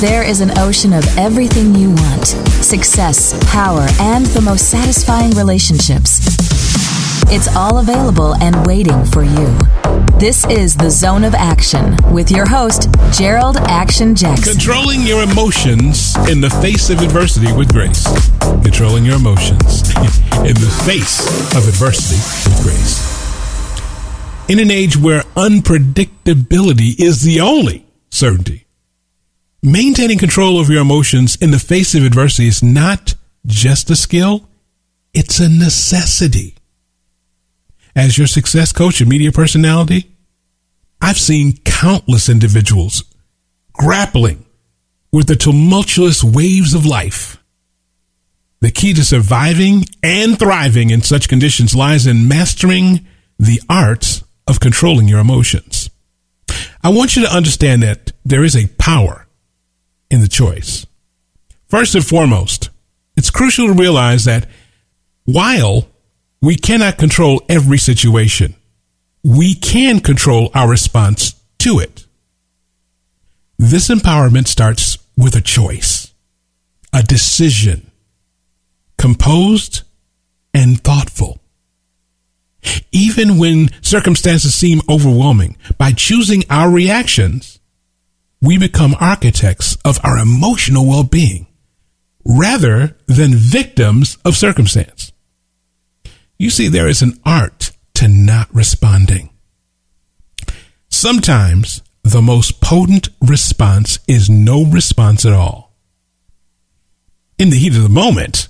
There is an ocean of everything you want success, power, and the most satisfying relationships. It's all available and waiting for you. This is the Zone of Action with your host, Jerold Action Jackson. Controlling your emotions in the face of adversity with grace. Controlling your emotions in the face of adversity with grace. In an age where unpredictability is the only certainty, Maintaining control of your emotions in the face of adversity is not just a skill, it's a necessity. As your success coach and media personality, I've seen countless individuals grappling with the tumultuous waves of life. The key to surviving and thriving in such conditions lies in mastering the arts of controlling your emotions. I want you to understand that there is a power in the choice. First and foremost, it's crucial to realize that while we cannot control every situation, we can control our response to it. This empowerment starts with a choice, a decision, composed and thoughtful. Even when circumstances seem overwhelming, by choosing our reactions, we become architects of our emotional well-being rather than victims of circumstance. You see, there is an art to not responding. Sometimes the most potent response is no response at all. In the heat of the moment,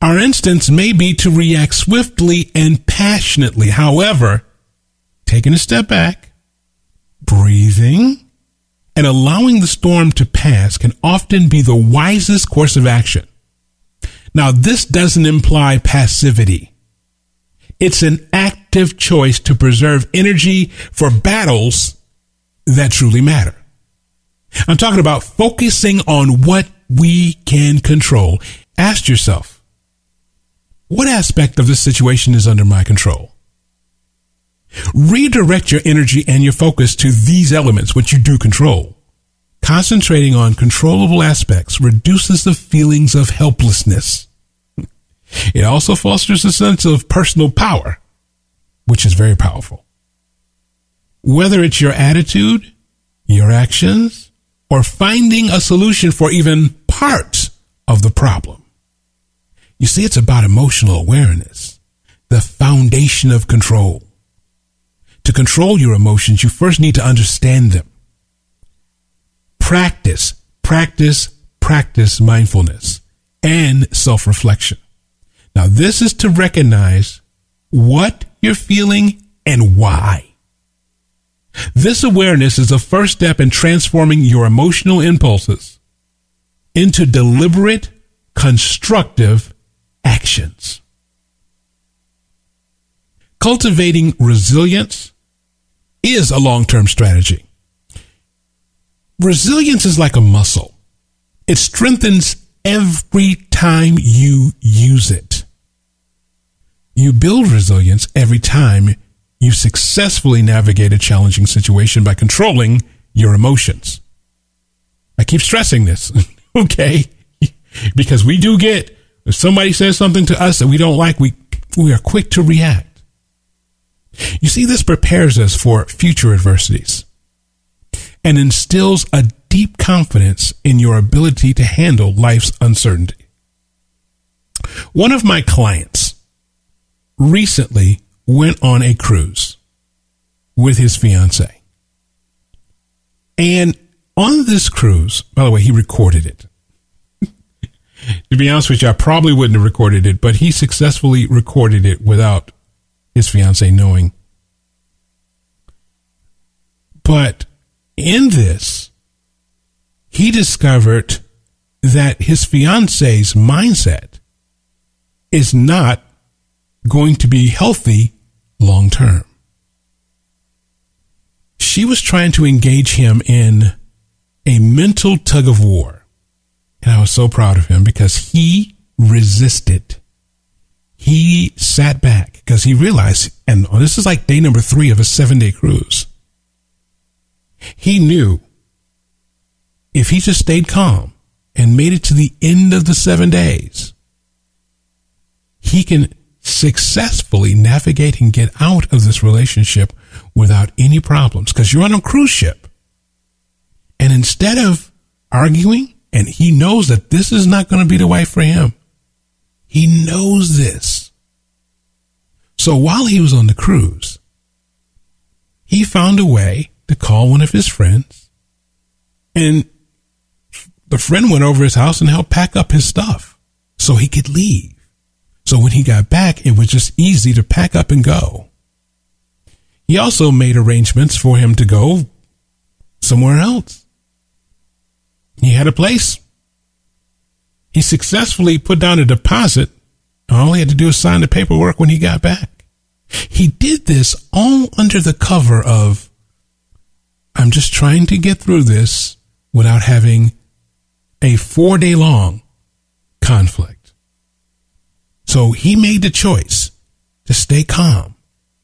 our instincts may be to react swiftly and passionately. However, taking a step back, breathing, and allowing the storm to pass can often be the wisest course of action. Now, this doesn't imply passivity. It's an active choice to preserve energy for battles that truly matter. I'm talking about focusing on what we can control. Ask yourself, what aspect of this situation is under my control? Redirect your energy and your focus to these elements, which you do control. Concentrating on controllable aspects reduces the feelings of helplessness. It also fosters a sense of personal power, which is very powerful. Whether it's your attitude, your actions, or finding a solution for even parts of the problem. You see, it's about emotional awareness, the foundation of control. To control your emotions, you first need to understand them. Practice, practice, practice mindfulness and self reflection. Now, this is to recognize what you're feeling and why. This awareness is the first step in transforming your emotional impulses into deliberate, constructive actions. Cultivating resilience is a long term strategy. Resilience is like a muscle, it strengthens every time you use it. You build resilience every time you successfully navigate a challenging situation by controlling your emotions. I keep stressing this, okay? because we do get, if somebody says something to us that we don't like, we, we are quick to react. You see, this prepares us for future adversities and instills a deep confidence in your ability to handle life's uncertainty. One of my clients recently went on a cruise with his fiance. And on this cruise, by the way, he recorded it. to be honest with you, I probably wouldn't have recorded it, but he successfully recorded it without his fiance knowing. But in this, he discovered that his fiance's mindset is not going to be healthy long term. She was trying to engage him in a mental tug of war. And I was so proud of him because he resisted he sat back because he realized, and this is like day number three of a seven day cruise. He knew if he just stayed calm and made it to the end of the seven days, he can successfully navigate and get out of this relationship without any problems because you're on a cruise ship. And instead of arguing, and he knows that this is not going to be the wife for him, he knows this. So while he was on the cruise, he found a way to call one of his friends and the friend went over his house and helped pack up his stuff so he could leave. So when he got back, it was just easy to pack up and go. He also made arrangements for him to go somewhere else. He had a place. He successfully put down a deposit. All he had to do was sign the paperwork when he got back. He did this all under the cover of, I'm just trying to get through this without having a four day long conflict. So he made the choice to stay calm,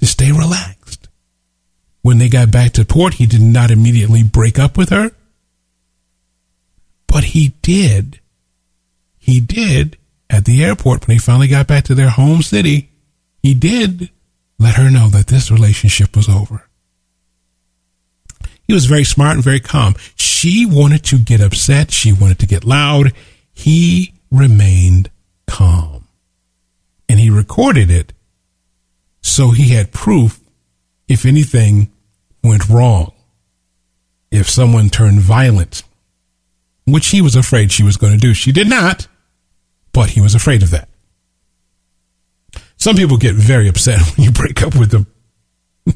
to stay relaxed. When they got back to port, he did not immediately break up with her. But he did, he did at the airport when he finally got back to their home city, he did let her know that this relationship was over. He was very smart and very calm. She wanted to get upset. She wanted to get loud. He remained calm and he recorded it so he had proof if anything went wrong, if someone turned violent, which he was afraid she was going to do. She did not, but he was afraid of that. Some people get very upset when you break up with them.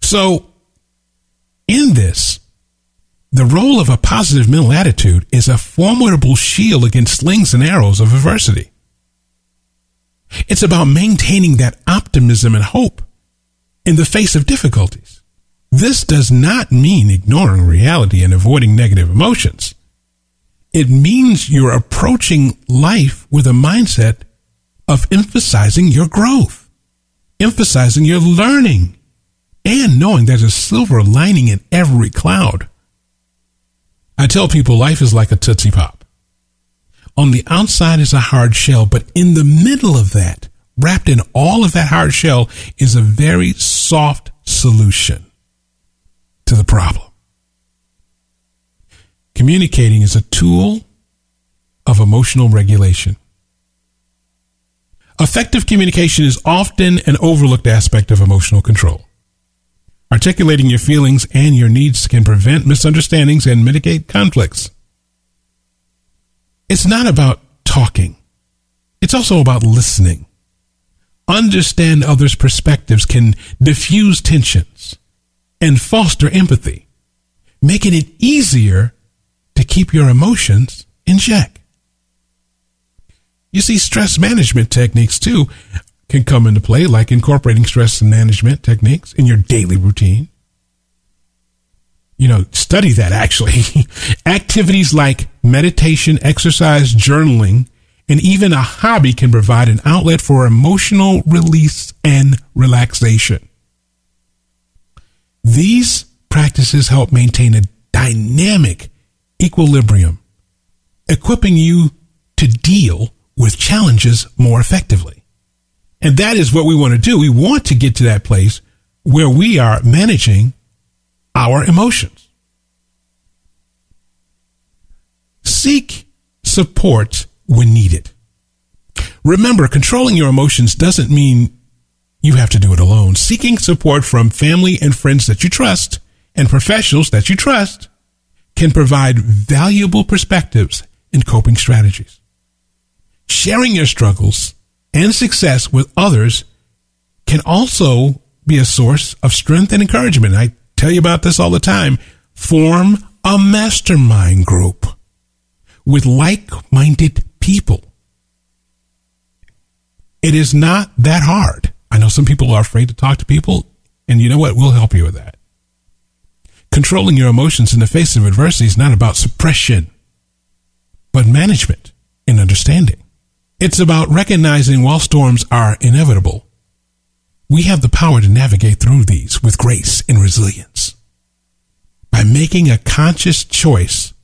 so, in this, the role of a positive mental attitude is a formidable shield against slings and arrows of adversity. It's about maintaining that optimism and hope in the face of difficulties. This does not mean ignoring reality and avoiding negative emotions. It means you're approaching life with a mindset of emphasizing your growth, emphasizing your learning, and knowing there's a silver lining in every cloud. I tell people life is like a Tootsie Pop. On the outside is a hard shell, but in the middle of that, wrapped in all of that hard shell, is a very soft solution to the problem. Communicating is a tool of emotional regulation. Effective communication is often an overlooked aspect of emotional control. Articulating your feelings and your needs can prevent misunderstandings and mitigate conflicts. It's not about talking. It's also about listening. Understand others' perspectives can diffuse tensions and foster empathy, making it easier keep your emotions in check. You see, stress management techniques too can come into play, like incorporating stress management techniques in your daily routine. You know, study that actually. Activities like meditation, exercise, journaling, and even a hobby can provide an outlet for emotional release and relaxation. These practices help maintain a dynamic equilibrium, equipping you to deal with challenges more effectively. And that is what we want to do. We want to get to that place where we are managing our emotions. Seek support when needed. Remember, controlling your emotions doesn't mean you have to do it alone. Seeking support from family and friends that you trust and professionals that you trust can provide valuable perspectives and coping strategies. Sharing your struggles and success with others can also be a source of strength and encouragement. I tell you about this all the time. Form a mastermind group with like minded people. It is not that hard. I know some people are afraid to talk to people, and you know what? We'll help you with that. Controlling your emotions in the face of adversity is not about suppression, but management and understanding. It's about recognizing while storms are inevitable, we have the power to navigate through these with grace and resilience. By making a conscious choice,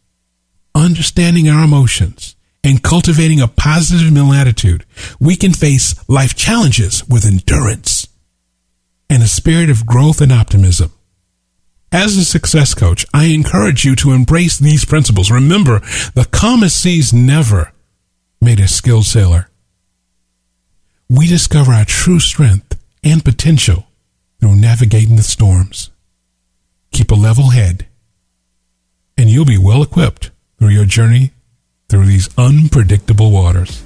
understanding our emotions, and cultivating a positive mental attitude, we can face life challenges with endurance and a spirit of growth and optimism. As a success coach, I encourage you to embrace these principles. Remember, the calmest seas never made a skilled sailor. We discover our true strength and potential through navigating the storms. Keep a level head, and you'll be well equipped through your journey through these unpredictable waters.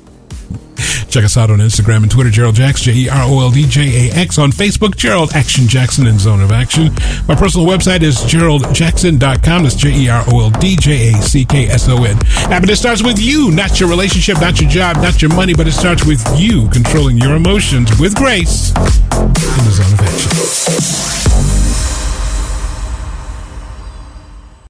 Check us out on Instagram and Twitter, Jerold Jax, J E R O L D J A X. On Facebook, Jerold Action Jackson and Zone of Action. My personal website is jeroldjackson.com. That's J E R O L D J A C K S O N. Happiness starts with you, not your relationship, not your job, not your money, but it starts with you controlling your emotions with grace in the Zone of Action.